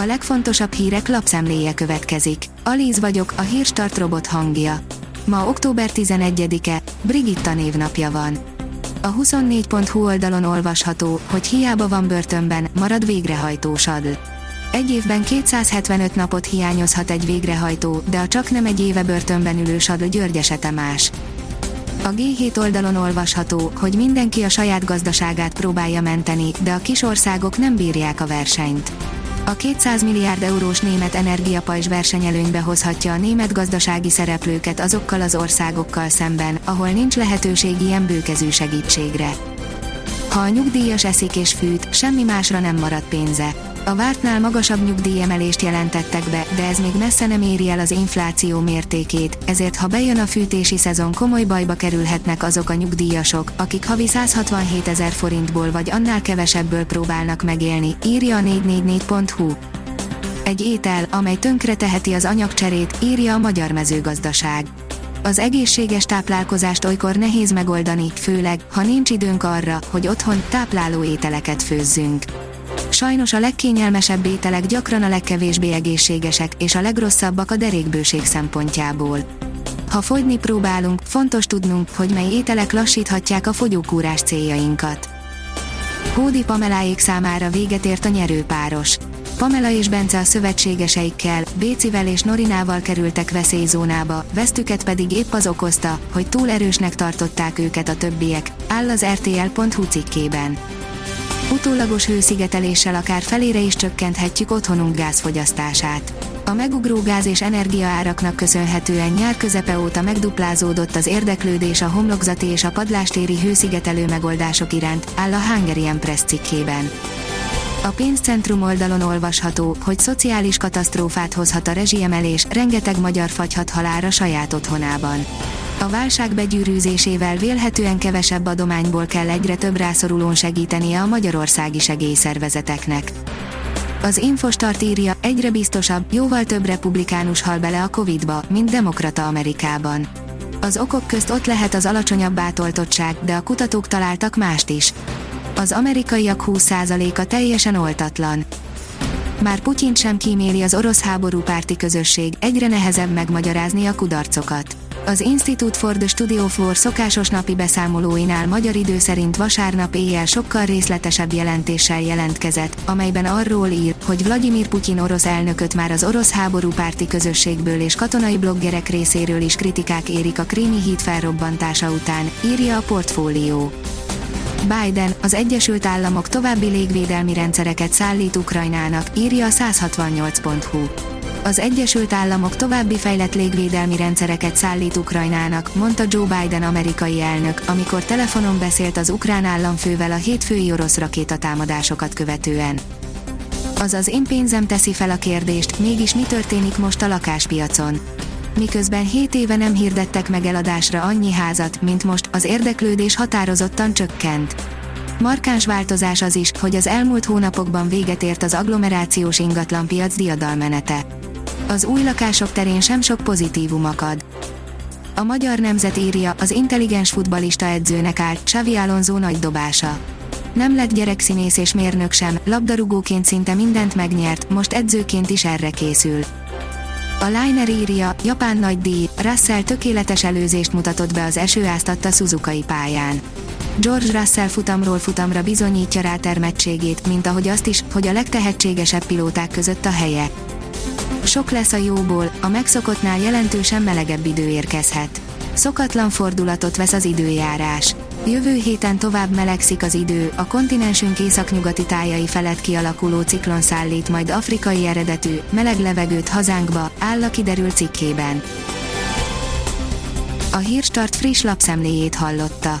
A legfontosabb hírek lapszemléje következik. Alíz vagyok, a hírstart robot hangja. Ma október 11-e, Brigitta névnapja van. A 24.hu oldalon olvasható, hogy hiába van börtönben, marad végrehajtós adl. Egy évben 275 napot hiányozhat egy végrehajtó, de a csak nem egy éve börtönben ülő Sadl György esete más. A G7 oldalon olvasható, hogy mindenki a saját gazdaságát próbálja menteni, de a kis országok nem bírják a versenyt. A 200 milliárd eurós német energiapajzs versenyelőnybe hozhatja a német gazdasági szereplőket azokkal az országokkal szemben, ahol nincs lehetőség ilyen bőkezű segítségre. Ha a nyugdíjas eszik és fűt, semmi másra nem marad pénze. A vártnál magasabb nyugdíjemelést jelentettek be, de ez még messze nem éri el az infláció mértékét, ezért ha bejön a fűtési szezon komoly bajba kerülhetnek azok a nyugdíjasok, akik havi 167 ezer forintból vagy annál kevesebből próbálnak megélni, írja a 444.hu. Egy étel, amely tönkre teheti az anyagcserét, írja a magyar mezőgazdaság. Az egészséges táplálkozást olykor nehéz megoldani, főleg, ha nincs időnk arra, hogy otthon tápláló ételeket főzzünk. Sajnos a legkényelmesebb ételek gyakran a legkevésbé egészségesek, és a legrosszabbak a derékbőség szempontjából. Ha fogyni próbálunk, fontos tudnunk, hogy mely ételek lassíthatják a fogyókúrás céljainkat. Hódi Pameláék számára véget ért a nyerőpáros. Pamela és Bence a szövetségeseikkel, Bécivel és Norinával kerültek veszélyzónába, vesztüket pedig épp az okozta, hogy túl erősnek tartották őket a többiek, áll az RTL.hu cikkében. Utólagos hőszigeteléssel akár felére is csökkenthetjük otthonunk gázfogyasztását. A megugró gáz és energiaáraknak köszönhetően nyár közepe óta megduplázódott az érdeklődés a homlokzati és a padlástéri hőszigetelő megoldások iránt, áll a Hungarian Press cikkében. A pénzcentrum oldalon olvasható, hogy szociális katasztrófát hozhat a rezsiemelés, rengeteg magyar fagyhat halára saját otthonában. A válság begyűrűzésével vélhetően kevesebb adományból kell egyre több rászorulón segítenie a magyarországi segélyszervezeteknek. Az Infostart írja, egyre biztosabb, jóval több republikánus hal bele a Covid-ba, mint demokrata Amerikában. Az okok közt ott lehet az alacsonyabb bátoltottság, de a kutatók találtak mást is. Az amerikaiak 20%-a teljesen oltatlan. Már Putyin sem kíméli az orosz háború párti közösség, egyre nehezebb megmagyarázni a kudarcokat. Az Institute for the Study of War szokásos napi beszámolóinál magyar idő szerint vasárnap éjjel sokkal részletesebb jelentéssel jelentkezett, amelyben arról ír, hogy Vladimir Putyin orosz elnököt már az orosz háború párti közösségből és katonai bloggerek részéről is kritikák érik a krími híd felrobbantása után, írja a portfólió. Biden, az Egyesült Államok további légvédelmi rendszereket szállít Ukrajnának, írja a 168.hu. Az Egyesült Államok további fejlett légvédelmi rendszereket szállít Ukrajnának, mondta Joe Biden amerikai elnök, amikor telefonon beszélt az ukrán államfővel a hétfői orosz rakétatámadásokat követően. Azaz én pénzem teszi fel a kérdést, mégis mi történik most a lakáspiacon? Miközben 7 éve nem hirdettek meg eladásra annyi házat, mint most, az érdeklődés határozottan csökkent. Markáns változás az is, hogy az elmúlt hónapokban véget ért az agglomerációs ingatlanpiac diadalmenete az új lakások terén sem sok pozitívum akad. A magyar nemzet írja, az intelligens futbalista edzőnek állt Xavi Alonso nagy dobása. Nem lett gyerekszínész és mérnök sem, labdarúgóként szinte mindent megnyert, most edzőként is erre készül. A Liner írja, japán nagy díj, Russell tökéletes előzést mutatott be az esőáztatta Suzukai pályán. George Russell futamról futamra bizonyítja rátermettségét, mint ahogy azt is, hogy a legtehetségesebb pilóták között a helye. Sok lesz a jóból, a megszokottnál jelentősen melegebb idő érkezhet. Szokatlan fordulatot vesz az időjárás. Jövő héten tovább melegszik az idő, a kontinensünk északnyugati tájai felett kialakuló ciklon szállít majd afrikai eredetű, meleg levegőt hazánkba, áll a kiderült cikkében. A Hírstart friss lapszemléjét hallotta.